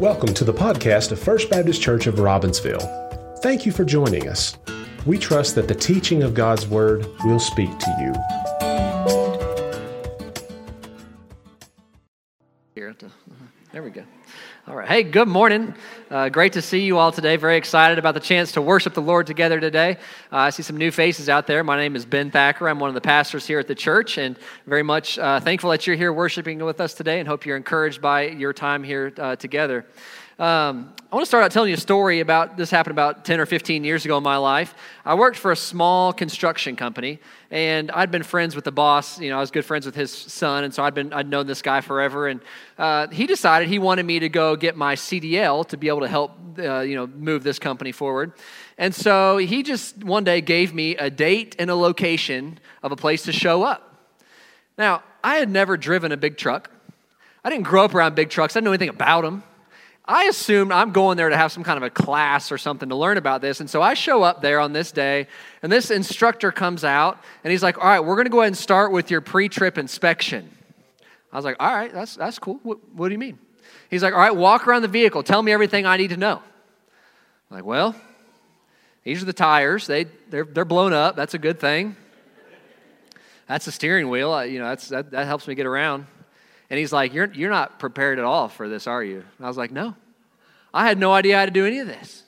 Welcome to the podcast of First Baptist Church of Robbinsville. Thank you for joining us. We trust that the teaching of God's Word will speak to you. Here, uh-huh. there we go. All right. Hey, good morning. Uh, great to see you all today. Very excited about the chance to worship the Lord together today. Uh, I see some new faces out there. My name is Ben Thacker. I'm one of the pastors here at the church, and very much uh, thankful that you're here worshiping with us today and hope you're encouraged by your time here uh, together. Um, I want to start out telling you a story about this happened about 10 or 15 years ago in my life. I worked for a small construction company, and I'd been friends with the boss. You know, I was good friends with his son, and so I'd been I'd known this guy forever. And uh, he decided he wanted me to go get my CDL to be able to help uh, you know move this company forward. And so he just one day gave me a date and a location of a place to show up. Now I had never driven a big truck. I didn't grow up around big trucks. I didn't know anything about them. I assumed I'm going there to have some kind of a class or something to learn about this. And so I show up there on this day, and this instructor comes out, and he's like, All right, we're going to go ahead and start with your pre trip inspection. I was like, All right, that's, that's cool. What, what do you mean? He's like, All right, walk around the vehicle. Tell me everything I need to know. I'm like, Well, these are the tires. They, they're, they're blown up. That's a good thing. That's the steering wheel. I, you know, that's, that, that helps me get around. And he's like, you're, you're not prepared at all for this, are you? And I was like, No. I had no idea how to do any of this.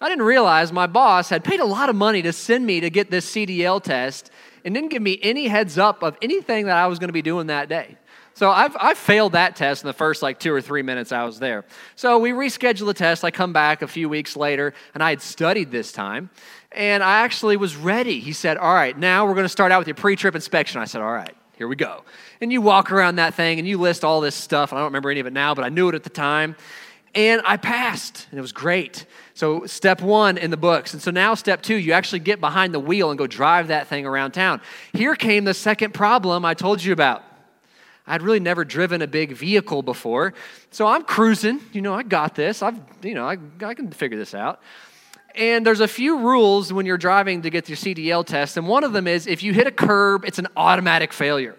I didn't realize my boss had paid a lot of money to send me to get this CDL test and didn't give me any heads up of anything that I was going to be doing that day. So I've, I failed that test in the first like two or three minutes I was there. So we reschedule the test. I come back a few weeks later, and I had studied this time, and I actually was ready. He said, All right, now we're going to start out with your pre trip inspection. I said, All right. Here we go. And you walk around that thing and you list all this stuff. I don't remember any of it now, but I knew it at the time. And I passed, and it was great. So, step one in the books. And so now, step two, you actually get behind the wheel and go drive that thing around town. Here came the second problem I told you about. I'd really never driven a big vehicle before. So I'm cruising. You know, I got this. I've, you know, I, I can figure this out. And there's a few rules when you're driving to get your CDL test. And one of them is if you hit a curb, it's an automatic failure.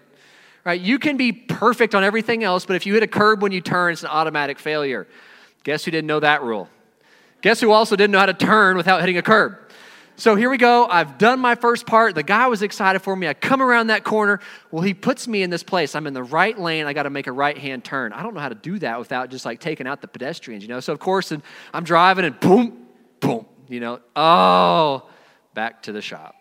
Right? You can be perfect on everything else, but if you hit a curb when you turn, it's an automatic failure. Guess who didn't know that rule? Guess who also didn't know how to turn without hitting a curb? So here we go. I've done my first part. The guy was excited for me. I come around that corner. Well, he puts me in this place. I'm in the right lane. I got to make a right hand turn. I don't know how to do that without just like taking out the pedestrians, you know? So, of course, and I'm driving and boom, boom, you know, oh, back to the shop.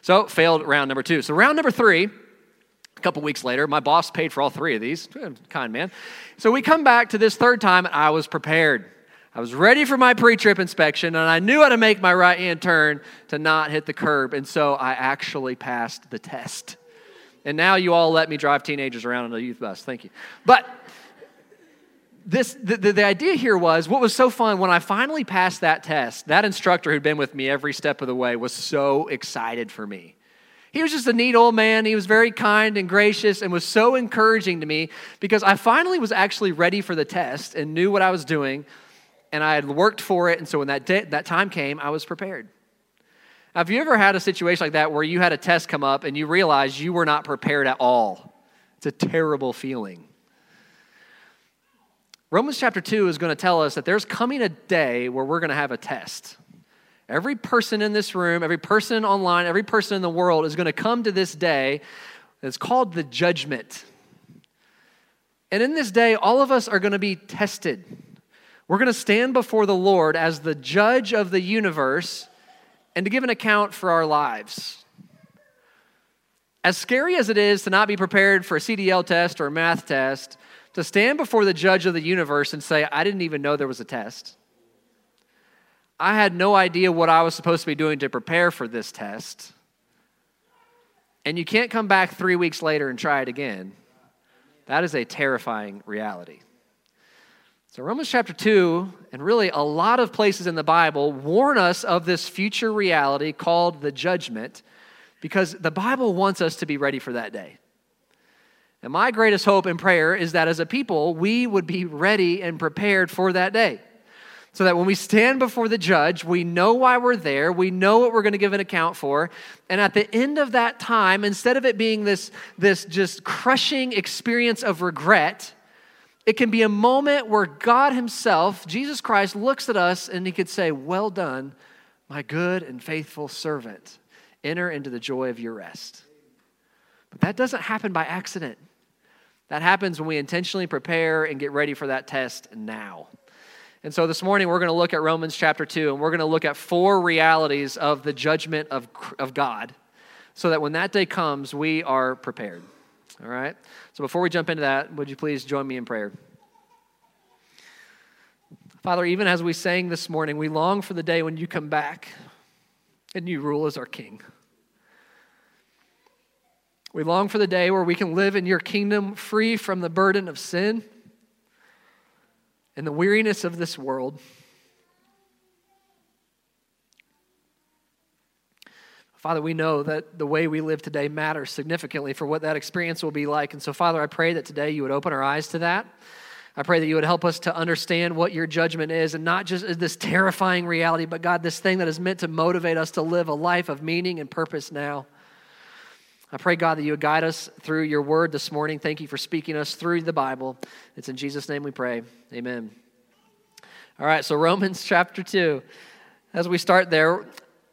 So failed round number two. So round number three, a couple weeks later, my boss paid for all three of these. Eh, kind man. So we come back to this third time, and I was prepared. I was ready for my pre trip inspection, and I knew how to make my right hand turn to not hit the curb. And so I actually passed the test. And now you all let me drive teenagers around on a youth bus. Thank you. But this the, the, the, idea here was what was so fun when i finally passed that test that instructor who'd been with me every step of the way was so excited for me. He was just a neat old man. He was very kind and gracious and was so encouraging to me because i finally was actually ready for the test and knew what i was doing and i had worked for it and so when that, day, that time came i was prepared. Now, have you ever had a situation like that where you had a test come up and you realized you were not prepared at all? It's a terrible feeling Romans chapter 2 is going to tell us that there's coming a day where we're going to have a test. Every person in this room, every person online, every person in the world is going to come to this day. It's called the judgment. And in this day, all of us are going to be tested. We're going to stand before the Lord as the judge of the universe and to give an account for our lives. As scary as it is to not be prepared for a CDL test or a math test, to stand before the judge of the universe and say, I didn't even know there was a test. I had no idea what I was supposed to be doing to prepare for this test. And you can't come back three weeks later and try it again. That is a terrifying reality. So, Romans chapter 2, and really a lot of places in the Bible, warn us of this future reality called the judgment because the Bible wants us to be ready for that day. And my greatest hope and prayer is that as a people, we would be ready and prepared for that day. So that when we stand before the judge, we know why we're there, we know what we're going to give an account for. And at the end of that time, instead of it being this, this just crushing experience of regret, It can be a moment where God Himself, Jesus Christ, looks at us and He could say, Well done, my good and faithful servant. Enter into the joy of your rest. But that doesn't happen by accident. That happens when we intentionally prepare and get ready for that test now. And so this morning we're going to look at Romans chapter 2, and we're going to look at four realities of the judgment of, of God so that when that day comes, we are prepared. All right? So before we jump into that, would you please join me in prayer? Father, even as we sang this morning, we long for the day when you come back and you rule as our king. We long for the day where we can live in your kingdom free from the burden of sin and the weariness of this world. Father, we know that the way we live today matters significantly for what that experience will be like. And so, Father, I pray that today you would open our eyes to that. I pray that you would help us to understand what your judgment is and not just this terrifying reality, but God, this thing that is meant to motivate us to live a life of meaning and purpose now. I pray, God, that you would guide us through your word this morning. Thank you for speaking us through the Bible. It's in Jesus' name we pray. Amen. All right, so Romans chapter 2. As we start there,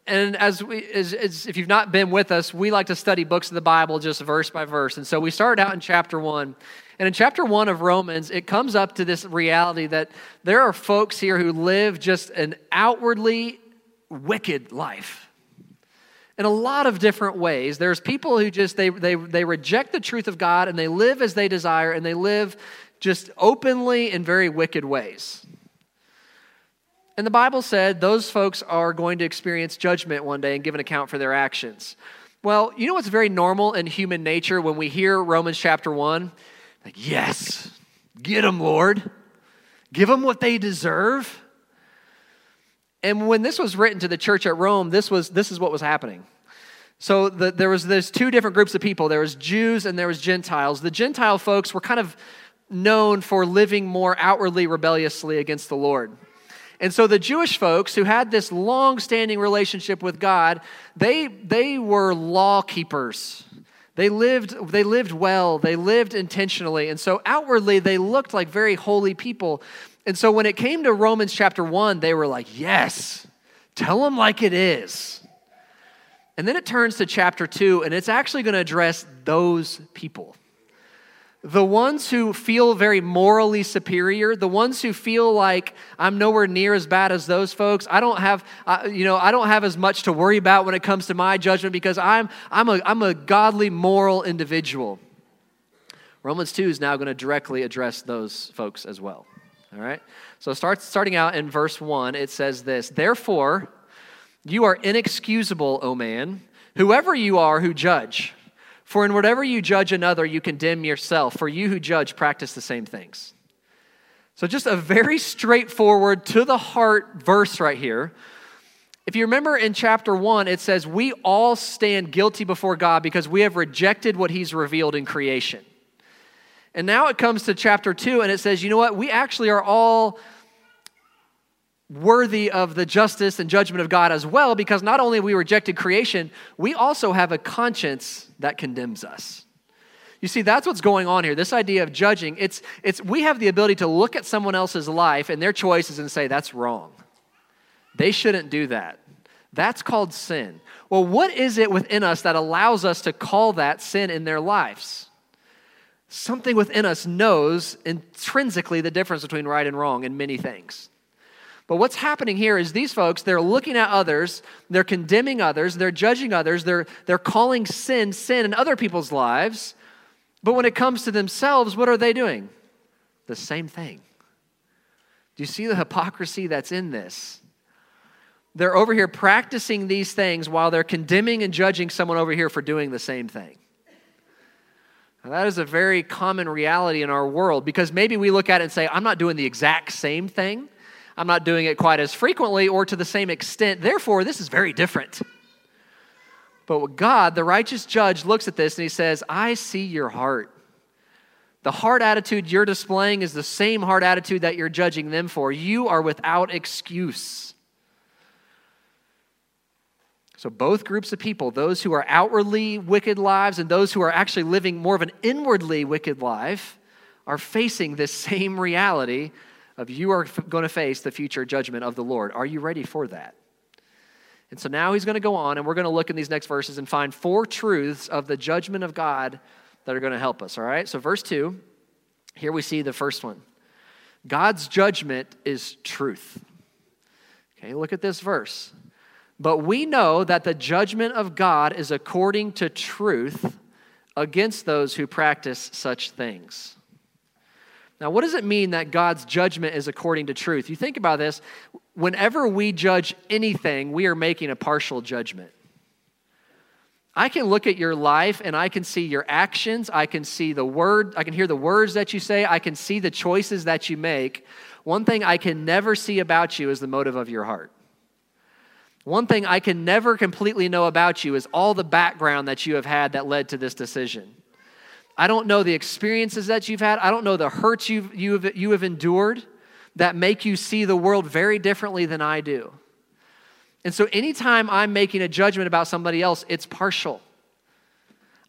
and as we as, as, if you've not been with us we like to study books of the bible just verse by verse and so we started out in chapter one and in chapter one of romans it comes up to this reality that there are folks here who live just an outwardly wicked life in a lot of different ways there's people who just they they, they reject the truth of god and they live as they desire and they live just openly in very wicked ways and the Bible said those folks are going to experience judgment one day and give an account for their actions. Well, you know what's very normal in human nature when we hear Romans chapter 1? Like, yes, get them, Lord. Give them what they deserve. And when this was written to the church at Rome, this, was, this is what was happening. So the, there was there's two different groups of people. There was Jews and there was Gentiles. The Gentile folks were kind of known for living more outwardly rebelliously against the Lord. And so the Jewish folks who had this long standing relationship with God, they, they were law keepers. They lived, they lived well, they lived intentionally. And so outwardly, they looked like very holy people. And so when it came to Romans chapter 1, they were like, yes, tell them like it is. And then it turns to chapter 2, and it's actually going to address those people the ones who feel very morally superior, the ones who feel like I'm nowhere near as bad as those folks, I don't have, uh, you know, I don't have as much to worry about when it comes to my judgment because I'm, I'm, a, I'm a godly, moral individual. Romans 2 is now going to directly address those folks as well. All right? So start, starting out in verse 1, it says this Therefore, you are inexcusable, O man, whoever you are who judge. For in whatever you judge another, you condemn yourself, for you who judge practice the same things. So, just a very straightforward, to the heart verse right here. If you remember in chapter one, it says, We all stand guilty before God because we have rejected what He's revealed in creation. And now it comes to chapter two, and it says, You know what? We actually are all worthy of the justice and judgment of God as well, because not only we rejected creation, we also have a conscience that condemns us. You see, that's what's going on here. This idea of judging, it's, it's we have the ability to look at someone else's life and their choices and say, that's wrong. They shouldn't do that. That's called sin. Well, what is it within us that allows us to call that sin in their lives? Something within us knows intrinsically the difference between right and wrong in many things. But what's happening here is these folks, they're looking at others, they're condemning others, they're judging others, they're, they're calling sin sin in other people's lives. But when it comes to themselves, what are they doing? The same thing. Do you see the hypocrisy that's in this? They're over here practicing these things while they're condemning and judging someone over here for doing the same thing. Now, that is a very common reality in our world because maybe we look at it and say, I'm not doing the exact same thing. I'm not doing it quite as frequently or to the same extent. Therefore, this is very different. But God, the righteous judge, looks at this and he says, I see your heart. The heart attitude you're displaying is the same heart attitude that you're judging them for. You are without excuse. So, both groups of people, those who are outwardly wicked lives and those who are actually living more of an inwardly wicked life, are facing this same reality of you are going to face the future judgment of the Lord. Are you ready for that? And so now he's going to go on, and we're going to look in these next verses and find four truths of the judgment of God that are going to help us. All right? So, verse 2, here we see the first one God's judgment is truth. Okay, look at this verse. But we know that the judgment of God is according to truth against those who practice such things. Now, what does it mean that God's judgment is according to truth? You think about this. Whenever we judge anything, we are making a partial judgment. I can look at your life and I can see your actions. I can see the word, I can hear the words that you say. I can see the choices that you make. One thing I can never see about you is the motive of your heart. One thing I can never completely know about you is all the background that you have had that led to this decision. I don't know the experiences that you've had. I don't know the hurts you've, you, have, you have endured that make you see the world very differently than I do. And so, anytime I'm making a judgment about somebody else, it's partial.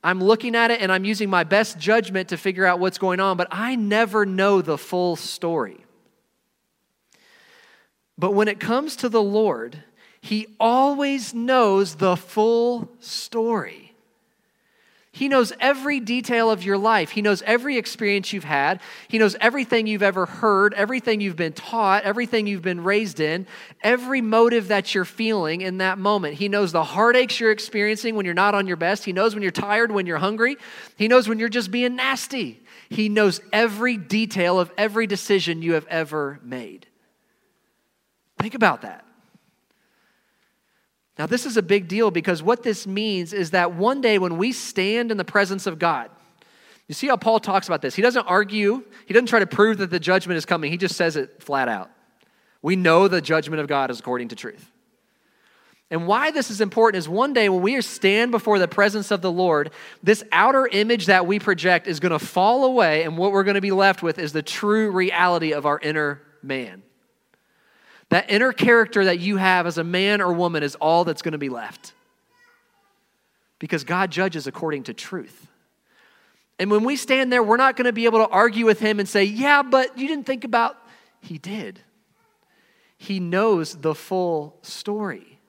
I'm looking at it and I'm using my best judgment to figure out what's going on, but I never know the full story. But when it comes to the Lord, He always knows the full story. He knows every detail of your life. He knows every experience you've had. He knows everything you've ever heard, everything you've been taught, everything you've been raised in, every motive that you're feeling in that moment. He knows the heartaches you're experiencing when you're not on your best. He knows when you're tired, when you're hungry. He knows when you're just being nasty. He knows every detail of every decision you have ever made. Think about that. Now, this is a big deal because what this means is that one day when we stand in the presence of God, you see how Paul talks about this. He doesn't argue, he doesn't try to prove that the judgment is coming, he just says it flat out. We know the judgment of God is according to truth. And why this is important is one day when we stand before the presence of the Lord, this outer image that we project is going to fall away, and what we're going to be left with is the true reality of our inner man. That inner character that you have as a man or woman is all that's going to be left. Because God judges according to truth. And when we stand there, we're not going to be able to argue with him and say, Yeah, but you didn't think about. He did. He knows the full story,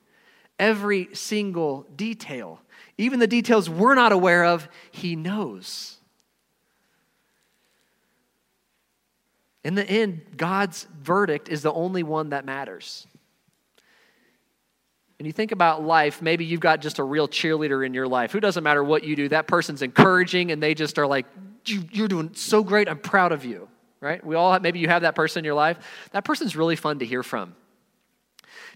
every single detail. Even the details we're not aware of, he knows. In the end, God's verdict is the only one that matters. And you think about life, maybe you've got just a real cheerleader in your life. Who doesn't matter what you do, that person's encouraging and they just are like, You're doing so great, I'm proud of you, right? We all have, maybe you have that person in your life. That person's really fun to hear from.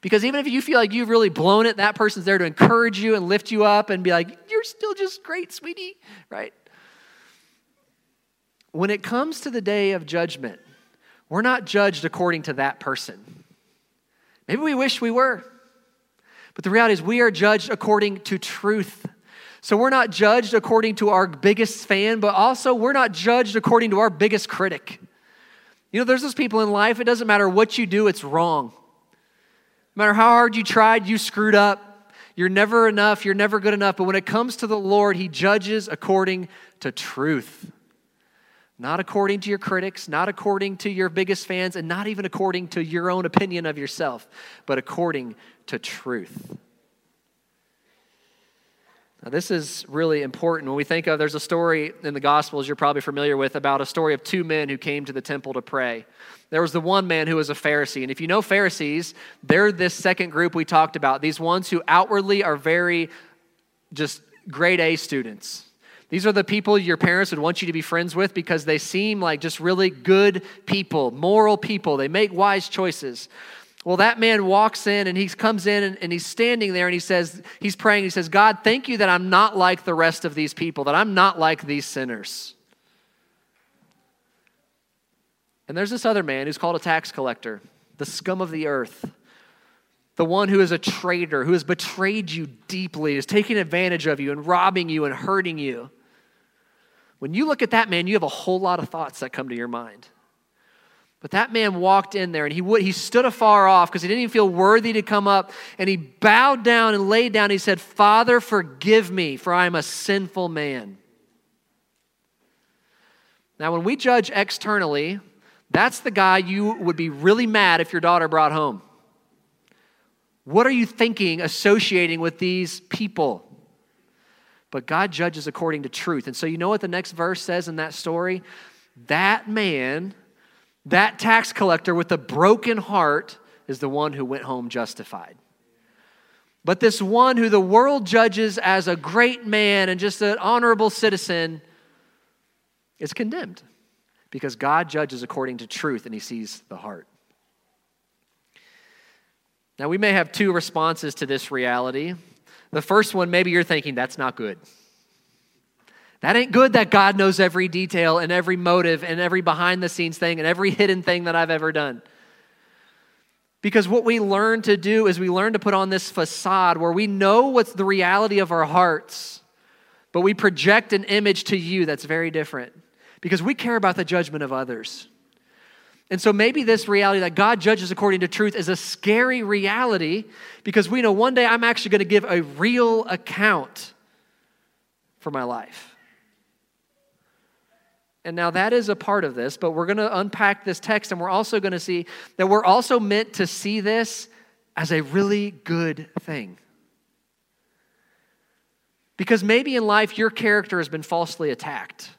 Because even if you feel like you've really blown it, that person's there to encourage you and lift you up and be like, You're still just great, sweetie, right? When it comes to the day of judgment, we're not judged according to that person. Maybe we wish we were. But the reality is, we are judged according to truth. So we're not judged according to our biggest fan, but also we're not judged according to our biggest critic. You know, there's those people in life, it doesn't matter what you do, it's wrong. No matter how hard you tried, you screwed up. You're never enough, you're never good enough. But when it comes to the Lord, He judges according to truth. Not according to your critics, not according to your biggest fans, and not even according to your own opinion of yourself, but according to truth. Now, this is really important. When we think of, there's a story in the Gospels you're probably familiar with about a story of two men who came to the temple to pray. There was the one man who was a Pharisee. And if you know Pharisees, they're this second group we talked about. These ones who outwardly are very just grade A students. These are the people your parents would want you to be friends with because they seem like just really good people, moral people. They make wise choices. Well, that man walks in and he comes in and, and, he's standing there and he says, he's praying. He says, God, thank you that I'm not like the rest of these people, that I'm not like these sinners. And there's this other man who's called a tax collector, the scum of the earth, the one who is a traitor, who has betrayed you deeply, is taking advantage of you and robbing you and hurting you. When you look at that man, you have a whole lot of thoughts that come to your mind. But that man walked in there and he, would, he stood afar off because he didn't even feel worthy to come up. And he bowed down and laid down. He said, Father, forgive me, for I am a sinful man. Now, when we judge externally, that's the guy you would be really mad if your daughter brought home. What are you thinking associating with these people? But God judges according to truth. And so, you know what the next verse says in that story? That man, that tax collector with the broken heart, is the one who went home justified. But this one who the world judges as a great man and just an honorable citizen is condemned because God judges according to truth and he sees the heart. Now, we may have two responses to this reality. The first one, maybe you're thinking, that's not good. That ain't good that God knows every detail and every motive and every behind the scenes thing and every hidden thing that I've ever done. Because what we learn to do is we learn to put on this facade where we know what's the reality of our hearts, but we project an image to you that's very different because we care about the judgment of others. And so maybe this reality that God judges according to truth is a scary reality because we know one day I'm actually going to give a real account for my life. And now that is a part of this, but we're going to unpack this text and we're also going to see that we're also meant to see this as a really good thing. Because maybe in life your character has been falsely attacked.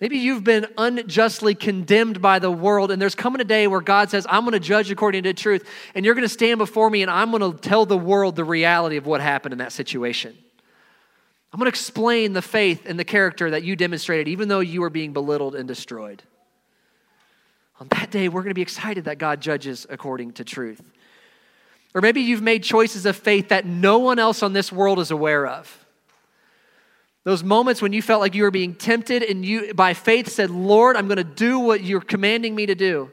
Maybe you've been unjustly condemned by the world, and there's coming a day where God says, I'm going to judge according to truth, and you're going to stand before me, and I'm going to tell the world the reality of what happened in that situation. I'm going to explain the faith and the character that you demonstrated, even though you were being belittled and destroyed. On that day, we're going to be excited that God judges according to truth. Or maybe you've made choices of faith that no one else on this world is aware of. Those moments when you felt like you were being tempted and you, by faith, said, Lord, I'm going to do what you're commanding me to do.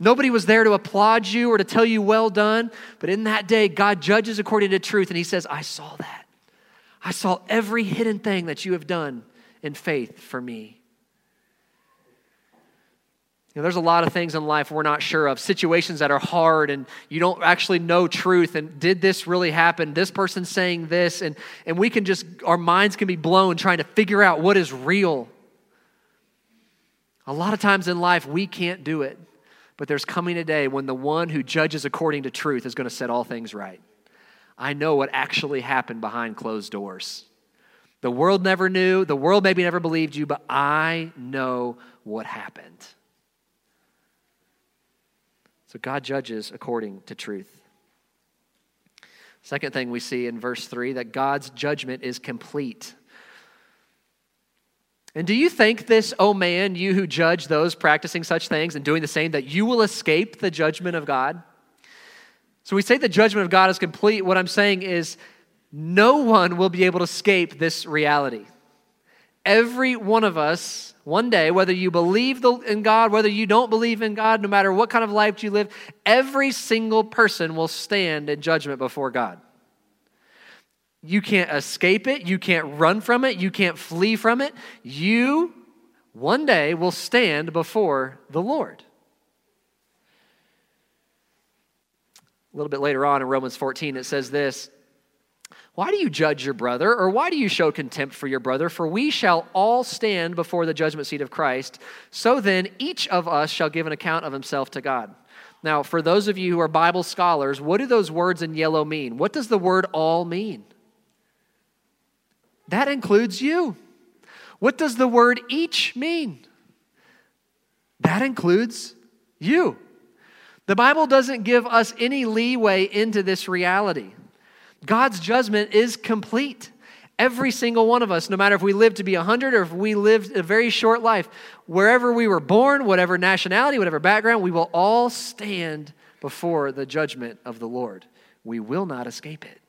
Nobody was there to applaud you or to tell you, well done. But in that day, God judges according to truth, and He says, I saw that. I saw every hidden thing that you have done in faith for me. Know, there's a lot of things in life we're not sure of, situations that are hard and you don't actually know truth. And did this really happen? This person saying this. And, and we can just, our minds can be blown trying to figure out what is real. A lot of times in life, we can't do it. But there's coming a day when the one who judges according to truth is going to set all things right. I know what actually happened behind closed doors. The world never knew, the world maybe never believed you, but I know what happened. So God judges according to truth. Second thing we see in verse 3 that God's judgment is complete. And do you think this, oh man, you who judge those practicing such things and doing the same, that you will escape the judgment of God? So we say the judgment of God is complete. What I'm saying is no one will be able to escape this reality. Every one of us, one day, whether you believe in God, whether you don't believe in God, no matter what kind of life you live, every single person will stand in judgment before God. You can't escape it. You can't run from it. You can't flee from it. You, one day, will stand before the Lord. A little bit later on in Romans 14, it says this Why do you judge your brother, or why do you show contempt for your brother? For we shall all stand before the judgment seat of Christ. So then, each of us shall give an account of himself to God. Now, for those of you who are Bible scholars, what do those words in yellow mean? What does the word all mean? That includes you. What does the word each mean? That includes you. The Bible doesn't give us any leeway into this reality. God's judgment is complete. Every single one of us, no matter if we live to be 100 or if we lived a very short life, wherever we were born, whatever nationality, whatever background, we will all stand before the judgment of the Lord. We will not escape it.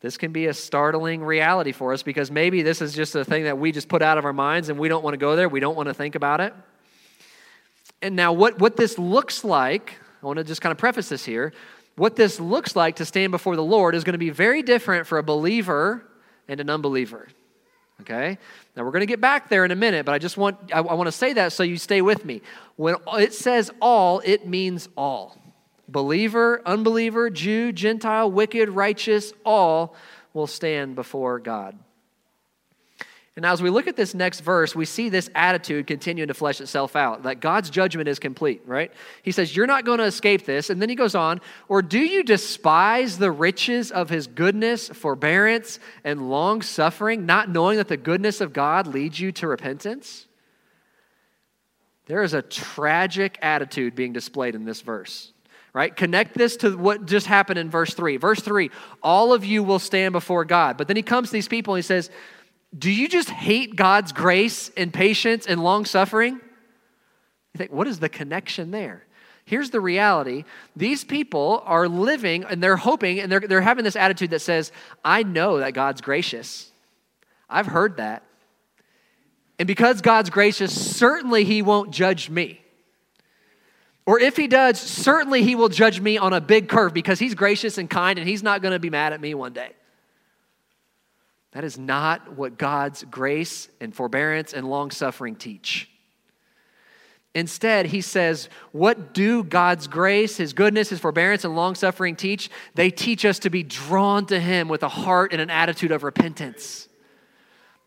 This can be a startling reality for us because maybe this is just a thing that we just put out of our minds and we don't want to go there. We don't want to think about it. And now, what, what this looks like, I want to just kind of preface this here. What this looks like to stand before the Lord is going to be very different for a believer and an unbeliever. Okay? Now, we're going to get back there in a minute, but I just want, I, I want to say that so you stay with me. When it says all, it means all. Believer, unbeliever, Jew, Gentile, wicked, righteous, all will stand before God. And as we look at this next verse, we see this attitude continuing to flesh itself out that God's judgment is complete, right? He says, You're not going to escape this. And then he goes on, Or do you despise the riches of his goodness, forbearance, and long suffering, not knowing that the goodness of God leads you to repentance? There is a tragic attitude being displayed in this verse right? Connect this to what just happened in verse 3. Verse 3 all of you will stand before God. But then he comes to these people and he says, Do you just hate God's grace and patience and long suffering? You think, what is the connection there? Here's the reality these people are living and they're hoping and they're, they're having this attitude that says, I know that God's gracious. I've heard that. And because God's gracious, certainly He won't judge me. Or if he does, certainly he will judge me on a big curve because he's gracious and kind and he's not going to be mad at me one day. That is not what God's grace and forbearance and long suffering teach. Instead, he says, What do God's grace, his goodness, his forbearance, and long suffering teach? They teach us to be drawn to him with a heart and an attitude of repentance.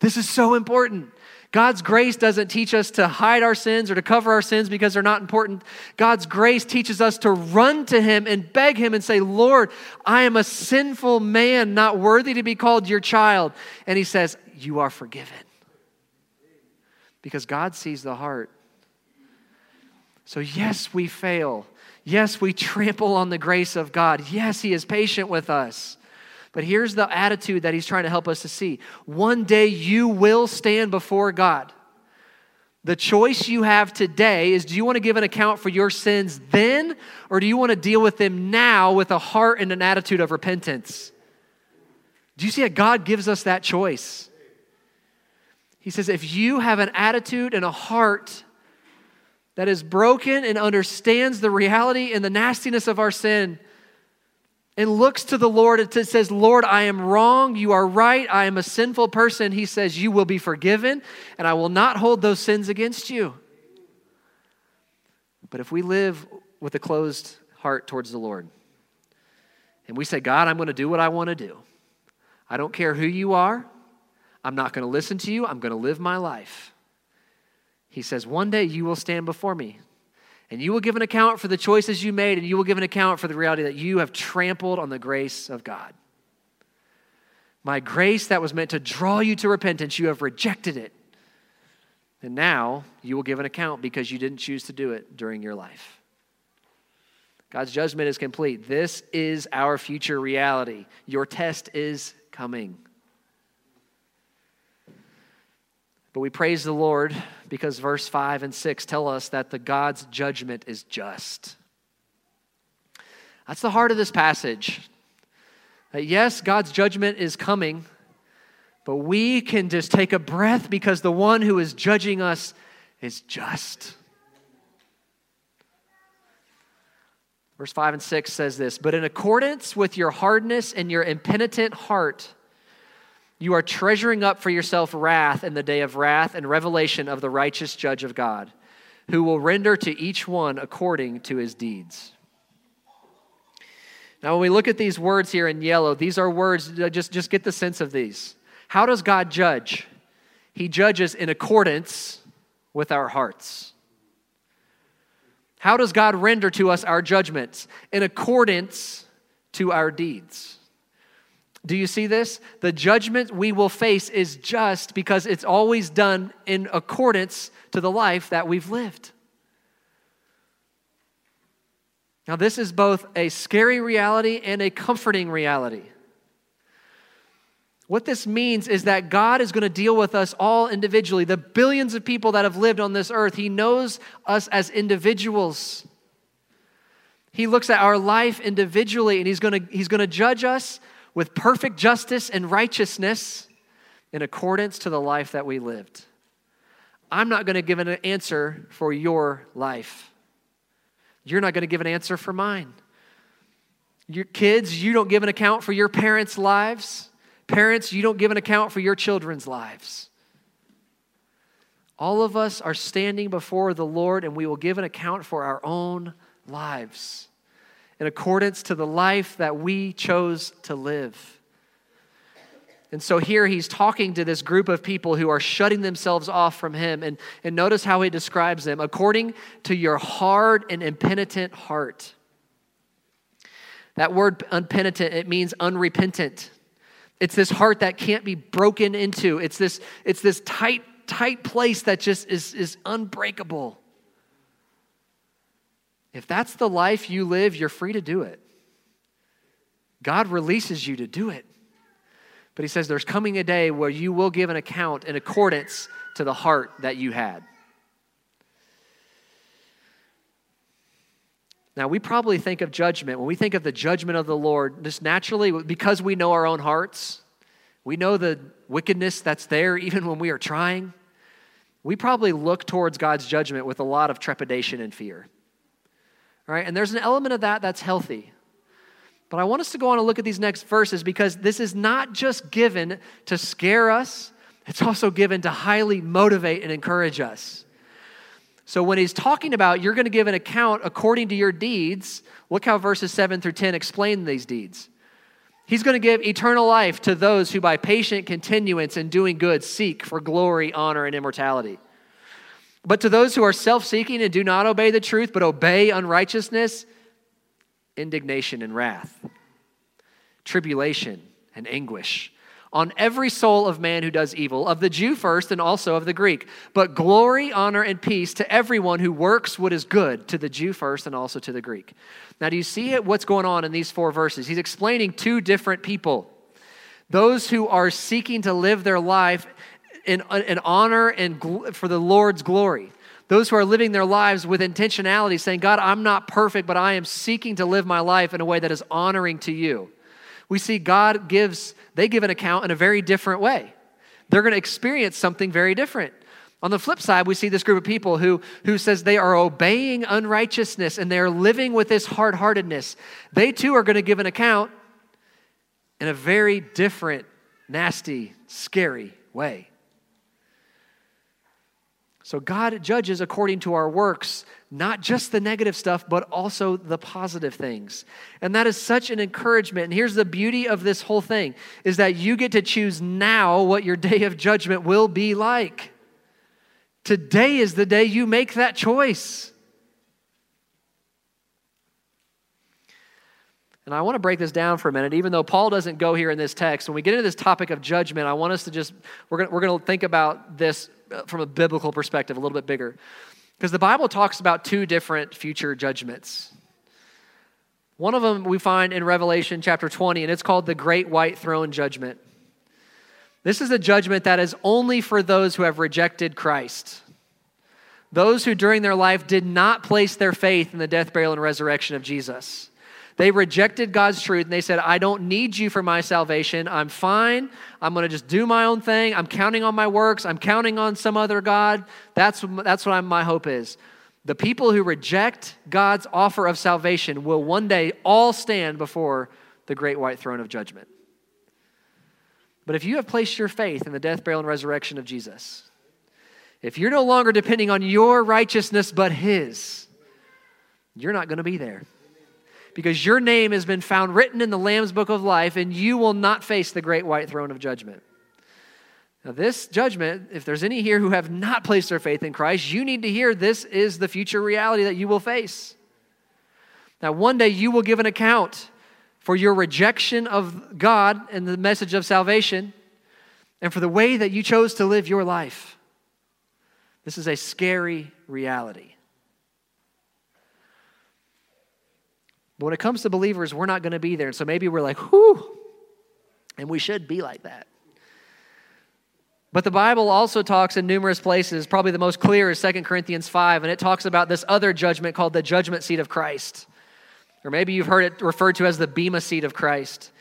This is so important. God's grace doesn't teach us to hide our sins or to cover our sins because they're not important. God's grace teaches us to run to Him and beg Him and say, Lord, I am a sinful man, not worthy to be called your child. And He says, You are forgiven. Because God sees the heart. So, yes, we fail. Yes, we trample on the grace of God. Yes, He is patient with us. But here's the attitude that he's trying to help us to see. One day you will stand before God. The choice you have today is do you want to give an account for your sins then, or do you want to deal with them now with a heart and an attitude of repentance? Do you see that God gives us that choice? He says, if you have an attitude and a heart that is broken and understands the reality and the nastiness of our sin, and looks to the Lord and says, Lord, I am wrong. You are right. I am a sinful person. He says, You will be forgiven, and I will not hold those sins against you. But if we live with a closed heart towards the Lord, and we say, God, I'm going to do what I want to do, I don't care who you are, I'm not going to listen to you, I'm going to live my life. He says, One day you will stand before me. And you will give an account for the choices you made, and you will give an account for the reality that you have trampled on the grace of God. My grace that was meant to draw you to repentance, you have rejected it. And now you will give an account because you didn't choose to do it during your life. God's judgment is complete. This is our future reality. Your test is coming. But we praise the Lord because verse 5 and 6 tell us that the God's judgment is just. That's the heart of this passage. That yes, God's judgment is coming, but we can just take a breath because the one who is judging us is just. Verse 5 and 6 says this But in accordance with your hardness and your impenitent heart, you are treasuring up for yourself wrath in the day of wrath and revelation of the righteous judge of God, who will render to each one according to his deeds. Now, when we look at these words here in yellow, these are words, uh, just, just get the sense of these. How does God judge? He judges in accordance with our hearts. How does God render to us our judgments? In accordance to our deeds. Do you see this? The judgment we will face is just because it's always done in accordance to the life that we've lived. Now, this is both a scary reality and a comforting reality. What this means is that God is going to deal with us all individually. The billions of people that have lived on this earth, He knows us as individuals. He looks at our life individually and He's going to, he's going to judge us with perfect justice and righteousness in accordance to the life that we lived. I'm not going to give an answer for your life. You're not going to give an answer for mine. Your kids, you don't give an account for your parents' lives. Parents, you don't give an account for your children's lives. All of us are standing before the Lord and we will give an account for our own lives in accordance to the life that we chose to live. And so here he's talking to this group of people who are shutting themselves off from him. And, and notice how he describes them according to your hard and impenitent heart. That word unpenitent, it means unrepentant. It's this heart that can't be broken into. It's this, it's this tight, tight place that just is, is unbreakable. If that's the life you live, you're free to do it. God releases you to do it. But he says there's coming a day where you will give an account in accordance to the heart that you had. Now, we probably think of judgment, when we think of the judgment of the Lord, just naturally, because we know our own hearts, we know the wickedness that's there even when we are trying, we probably look towards God's judgment with a lot of trepidation and fear. Right? And there's an element of that that's healthy. But I want us to go on and look at these next verses because this is not just given to scare us, it's also given to highly motivate and encourage us. So when he's talking about you're going to give an account according to your deeds, look how verses 7 through 10 explain these deeds. He's going to give eternal life to those who by patient continuance in doing good seek for glory, honor, and immortality. But to those who are self seeking and do not obey the truth, but obey unrighteousness, indignation and wrath, tribulation and anguish on every soul of man who does evil, of the Jew first and also of the Greek. But glory, honor, and peace to everyone who works what is good, to the Jew first and also to the Greek. Now, do you see it, what's going on in these four verses? He's explaining two different people those who are seeking to live their life in, in honor and gl- for the Lord's glory. Those who are living their lives with intentionality, saying, God, I'm not perfect, but I am seeking to live my life in a way that is honoring to you. We see God gives, they give an account in a very different way. They're going to experience something very different. On the flip side, we see this group of people who, who says they are obeying unrighteousness and they are living with this hard heartedness. They too are going to give an account in a very different, nasty, scary way. So God judges according to our works, not just the negative stuff, but also the positive things. And that is such an encouragement. And here's the beauty of this whole thing is that you get to choose now what your day of judgment will be like. Today is the day you make that choice. And I want to break this down for a minute, even though Paul doesn't go here in this text. When we get into this topic of judgment, I want us to just, we're going we're going to think about this Uh, from a biblical perspective, a little bit bigger. Because the Bible talks about two different future judgments. One of them we find in Revelation chapter 20, and it's called the Great White Throne Judgment. This is a judgment that is only for those who have rejected Christ. Those who during their life did not place their faith in the death, burial, and resurrection of Jesus. They rejected God's truth and they said, I don't need you for my salvation. I'm fine. I'm going to just do my own thing. I'm counting on my works. I'm counting on some other God. That's, that's what I'm, my hope is. The people who reject God's offer of salvation will one day all stand before the great white throne of judgment. But if you have placed your faith in the death, burial, and resurrection of Jesus, if you're no longer depending on your righteousness but His, you're not going to be there because your name has been found written in the Lamb's book of life, and you will not face the great white throne of judgment. Now, this judgment, if there's any here who have not placed their faith in Christ, you need to hear this is the future reality that you will face. Now, one day you will give an account for your rejection of God and the message of salvation, and for the way that you chose to live your life. This is a scary reality. But when it comes to believers, we're not going to be there. And so maybe we're like, whew, and we should be like that. But the Bible also talks in numerous places, probably the most clear is 2 Corinthians 5, and it talks about this other judgment called the judgment seat of Christ. Or maybe you've heard it referred to as the Bema seat of Christ.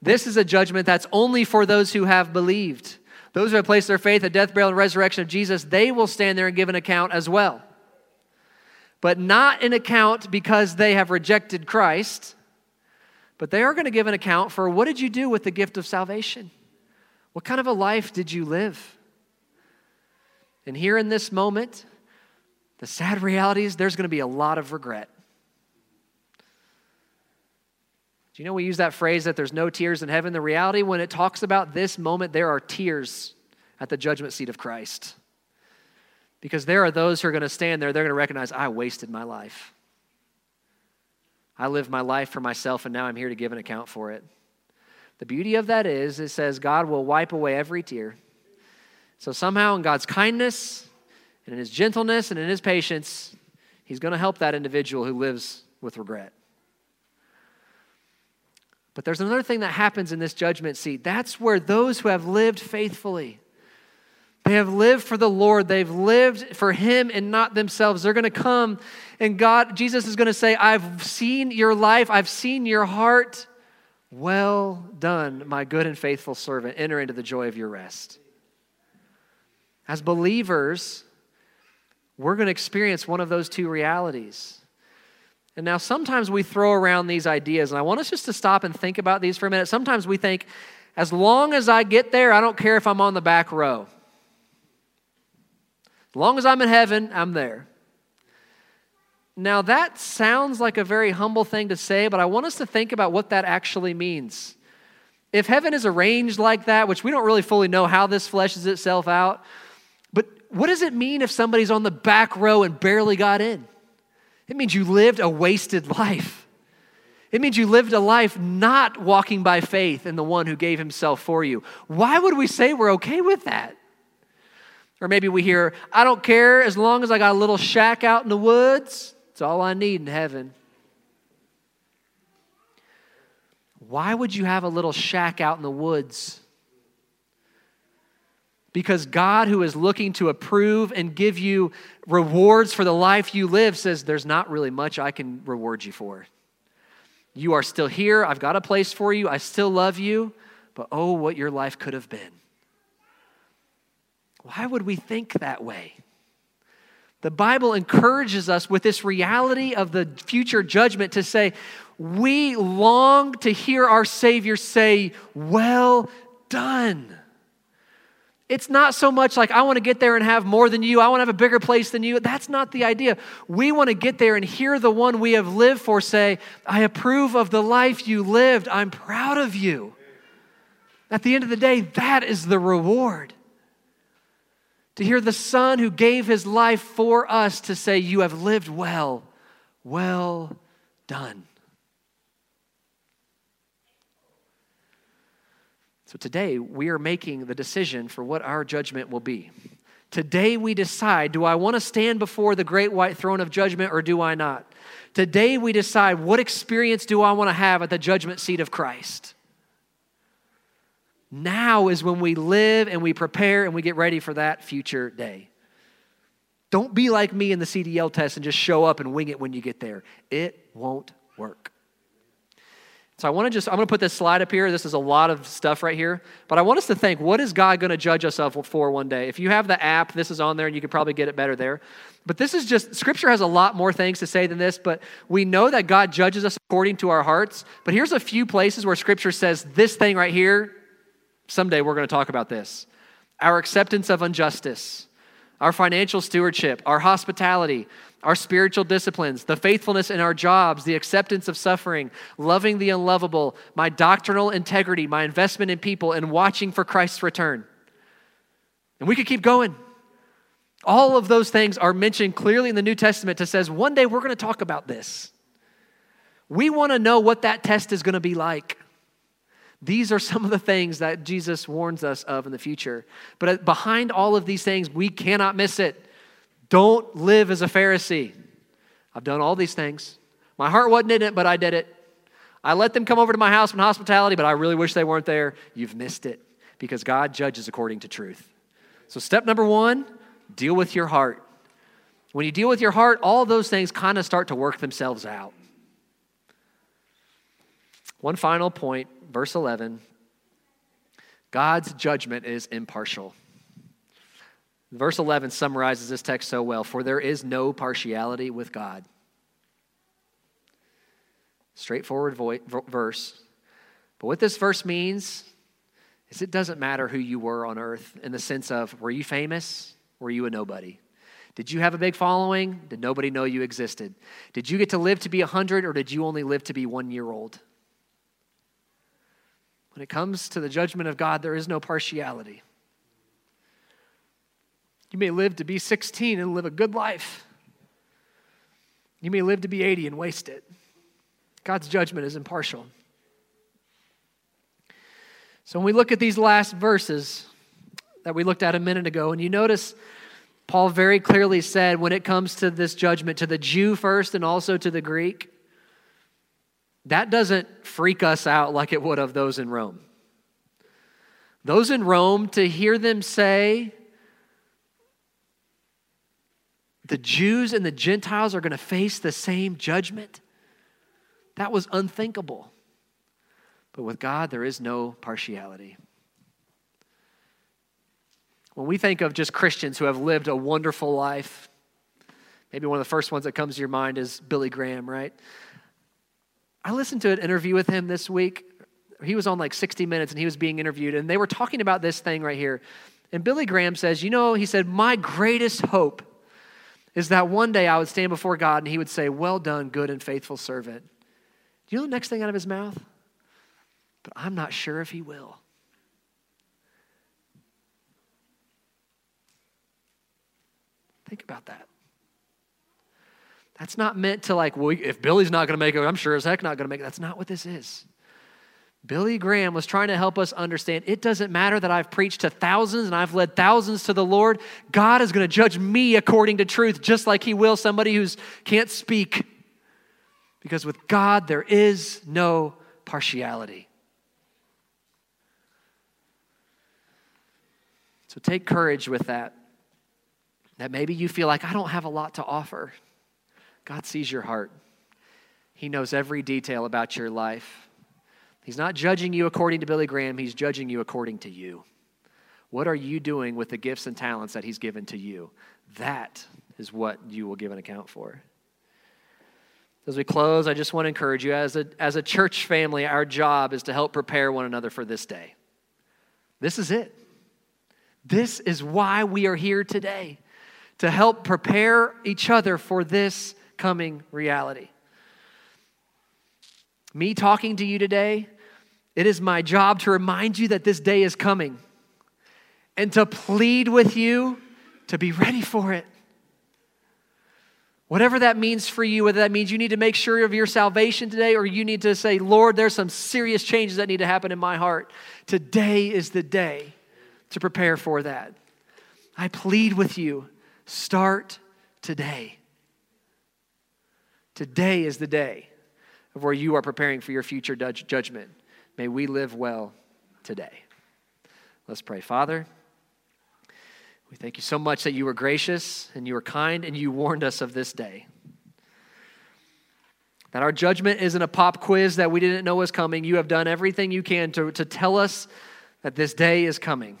This is a judgment that's only for those who have believed. Those who have placed their faith in death, burial, and resurrection of Jesus, they will stand there and give an account as well but not an account because they have rejected Christ, but they are going to give an account for what did you do with the gift of salvation? What kind of a life did you live? And here in this moment, the sad reality is there's going to be a lot of regret. Do you know we use that phrase that there's no tears in heaven? The reality, when it talks about this moment, there are tears at the judgment seat of Christ. Because there are those who are going to stand there, they're going to recognize, I wasted my life. I lived my life for myself, and now I'm here to give an account for it. The beauty of that is, it says God will wipe away every tear. So somehow, in God's kindness, and in his gentleness, and in his patience, he's going to help that individual who lives with regret. But there's another thing that happens in this judgment seat. That's where those who have lived faithfully, they have lived for the Lord, they've lived for Him and not themselves. They're going to come, and God, Jesus is going to say, I've seen your life, I've seen your heart. Well done, my good and faithful servant. Enter into the joy of your rest. As believers, we're going to experience one of those two realities. And now sometimes we throw around these ideas, and I want us just to stop and think about these for a minute. Sometimes we think, as long as I get there, I don't care if I'm on the back row. As long as I'm in heaven, I'm there. Now, that sounds like a very humble thing to say, but I want us to think about what that actually means. If heaven is arranged like that, which we don't really fully know how this fleshes itself out, but what does it mean if somebody's on the back row and barely got in? It means you lived a wasted life. It means you lived a life not walking by faith in the one who gave himself for you. Why would we say we're okay with that? Or maybe we hear, I don't care as long as I got a little shack out in the woods, it's all I need in heaven. Why would you have a little shack out in the woods? Because God, who is looking to approve and give you rewards for the life you live, says, There's not really much I can reward you for. You are still here. I've got a place for you. I still love you. But oh, what your life could have been. Why would we think that way? The Bible encourages us with this reality of the future judgment to say, we long to hear our Savior say, Well done. It's not so much like, I want to get there and have more than you. I want to have a bigger place than you. That's not the idea. We want to get there and hear the one we have lived for say, I approve of the life you lived. I'm proud of you. At the end of the day, that is the reward. To hear the Son who gave his life for us to say, You have lived well, well done. So today, we are making the decision for what our judgment will be. Today, we decide do I want to stand before the great white throne of judgment or do I not? Today, we decide what experience do I want to have at the judgment seat of Christ. Now is when we live and we prepare and we get ready for that future day. Don't be like me in the CDL test and just show up and wing it when you get there. It won't work. So I want to just, I'm going to put this slide up here. This is a lot of stuff right here. But I want us to think, what is God going to judge us of for one day? If you have the app, this is on there and you could probably get it better there. But this is just, Scripture has a lot more things to say than this, but we know that God judges us according to our hearts. But here's a few places where Scripture says this thing right here, someday we're going to talk about this. Our acceptance of injustice, our financial stewardship, our hospitality, our spiritual disciplines, the faithfulness in our jobs, the acceptance of suffering, loving the unlovable, my doctrinal integrity, my investment in people, and watching for Christ's return. And we could keep going. All of those things are mentioned clearly in the New Testament to says one day we're going to talk about this. We want to know what that test is going to be like. These are some of the things that Jesus warns us of in the future. But behind all of these things, we cannot miss it. Don't live as a Pharisee. I've done all these things. My heart wasn't in it, but I did it. I let them come over to my house in hospitality, but I really wish they weren't there. You've missed it because God judges according to truth. So, step number one deal with your heart. When you deal with your heart, all those things kind of start to work themselves out. One final point, verse 11 God's judgment is impartial. Verse 11 summarizes this text so well For there is no partiality with God. Straightforward vo- verse. But what this verse means is it doesn't matter who you were on earth in the sense of were you famous? Were you a nobody? Did you have a big following? Did nobody know you existed? Did you get to live to be 100 or did you only live to be one year old? When it comes to the judgment of God, there is no partiality. You may live to be 16 and live a good life. You may live to be 80 and waste it. God's judgment is impartial. So when we look at these last verses that we looked at a minute ago, and you notice Paul very clearly said when it comes to this judgment, to the Jew first and also to the Greek, that doesn't freak us out like it would of those in Rome. Those in Rome, to hear them say, the Jews and the Gentiles are going to face the same judgment, that was unthinkable. But with God, there is no partiality. When we think of just Christians who have lived a wonderful life, maybe one of the first ones that comes to your mind is Billy Graham, right? I listened to an interview with him this week. He was on like 60 Minutes and he was being interviewed, and they were talking about this thing right here. And Billy Graham says, You know, he said, My greatest hope is that one day I would stand before God and he would say, Well done, good and faithful servant. Do you know the next thing out of his mouth? But I'm not sure if he will. Think about that. That's not meant to like, well, if Billy's not going to make it, I'm sure as heck not going to make it. That's not what this is. Billy Graham was trying to help us understand it doesn't matter that I've preached to thousands and I've led thousands to the Lord. God is going to judge me according to truth, just like He will somebody who can't speak. Because with God, there is no partiality. So take courage with that that maybe you feel like I don't have a lot to offer. God sees your heart, He knows every detail about your life. He's not judging you according to Billy Graham, He's judging you according to you. What are you doing with the gifts and talents that He's given to you? That is what you will give an account for. As we close, I just want to encourage you as a, as a church family, our job is to help prepare one another for this day. This is it. This is why we are here today to help prepare each other for this coming reality. Me talking to you today, it is my job to remind you that this day is coming and to plead with you to be ready for it. Whatever that means for you, whether that means you need to make sure of your salvation today or you need to say, Lord, there's some serious changes that need to happen in my heart. Today is the day to prepare for that. I plead with you Start today. Today is the day of where you are preparing for your future judgment. May we live well today. Let's pray. Father, we thank you so much that you were gracious and you were kind and you warned us of this day. That our judgment isn't a pop quiz that we didn't know was coming. You have done everything you can to, to tell us that this day is coming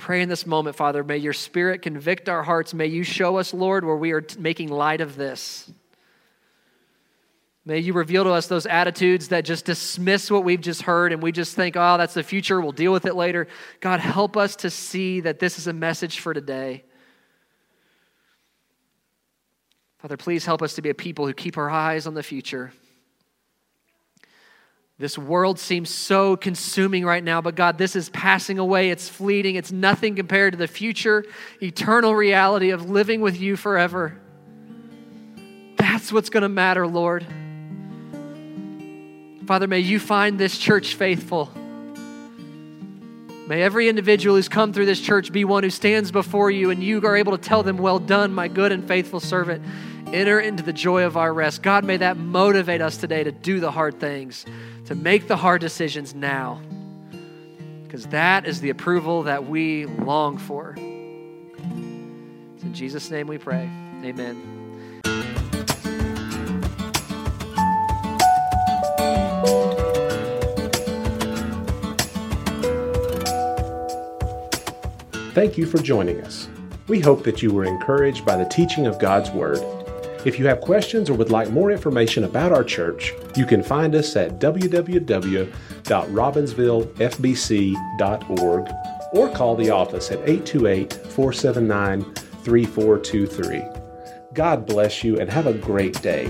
pray in this moment, Father, may your spirit convict our hearts. May you show us, Lord, where we are t- making light of this. May you reveal to us those attitudes that just dismiss what we've just heard and we just think, oh, that's the future, we'll deal with it later. God, help us to see that this is a message for today. Father, please help us to be a people who keep our eyes on the future. This world seems so consuming right now, but God, this is passing away. It's fleeting. It's nothing compared to the future, eternal reality of living with you forever. That's what's going to matter, Lord. Father, may you find this church faithful. May every individual who's come through this church be one who stands before you and you are able to tell them, Well done, my good and faithful servant. Enter into the joy of our rest. God, may that motivate us today to do the hard things to make the hard decisions now. Because that is the approval that we long for. It's in Jesus' name we pray. Amen. Thank you for joining us. We hope that you were encouraged by the teaching of God's Word if you have questions or would like more information about our church, you can find us at www.robbinsvillefbc.org or call the office at 828 479 3423. God bless you and have a great day.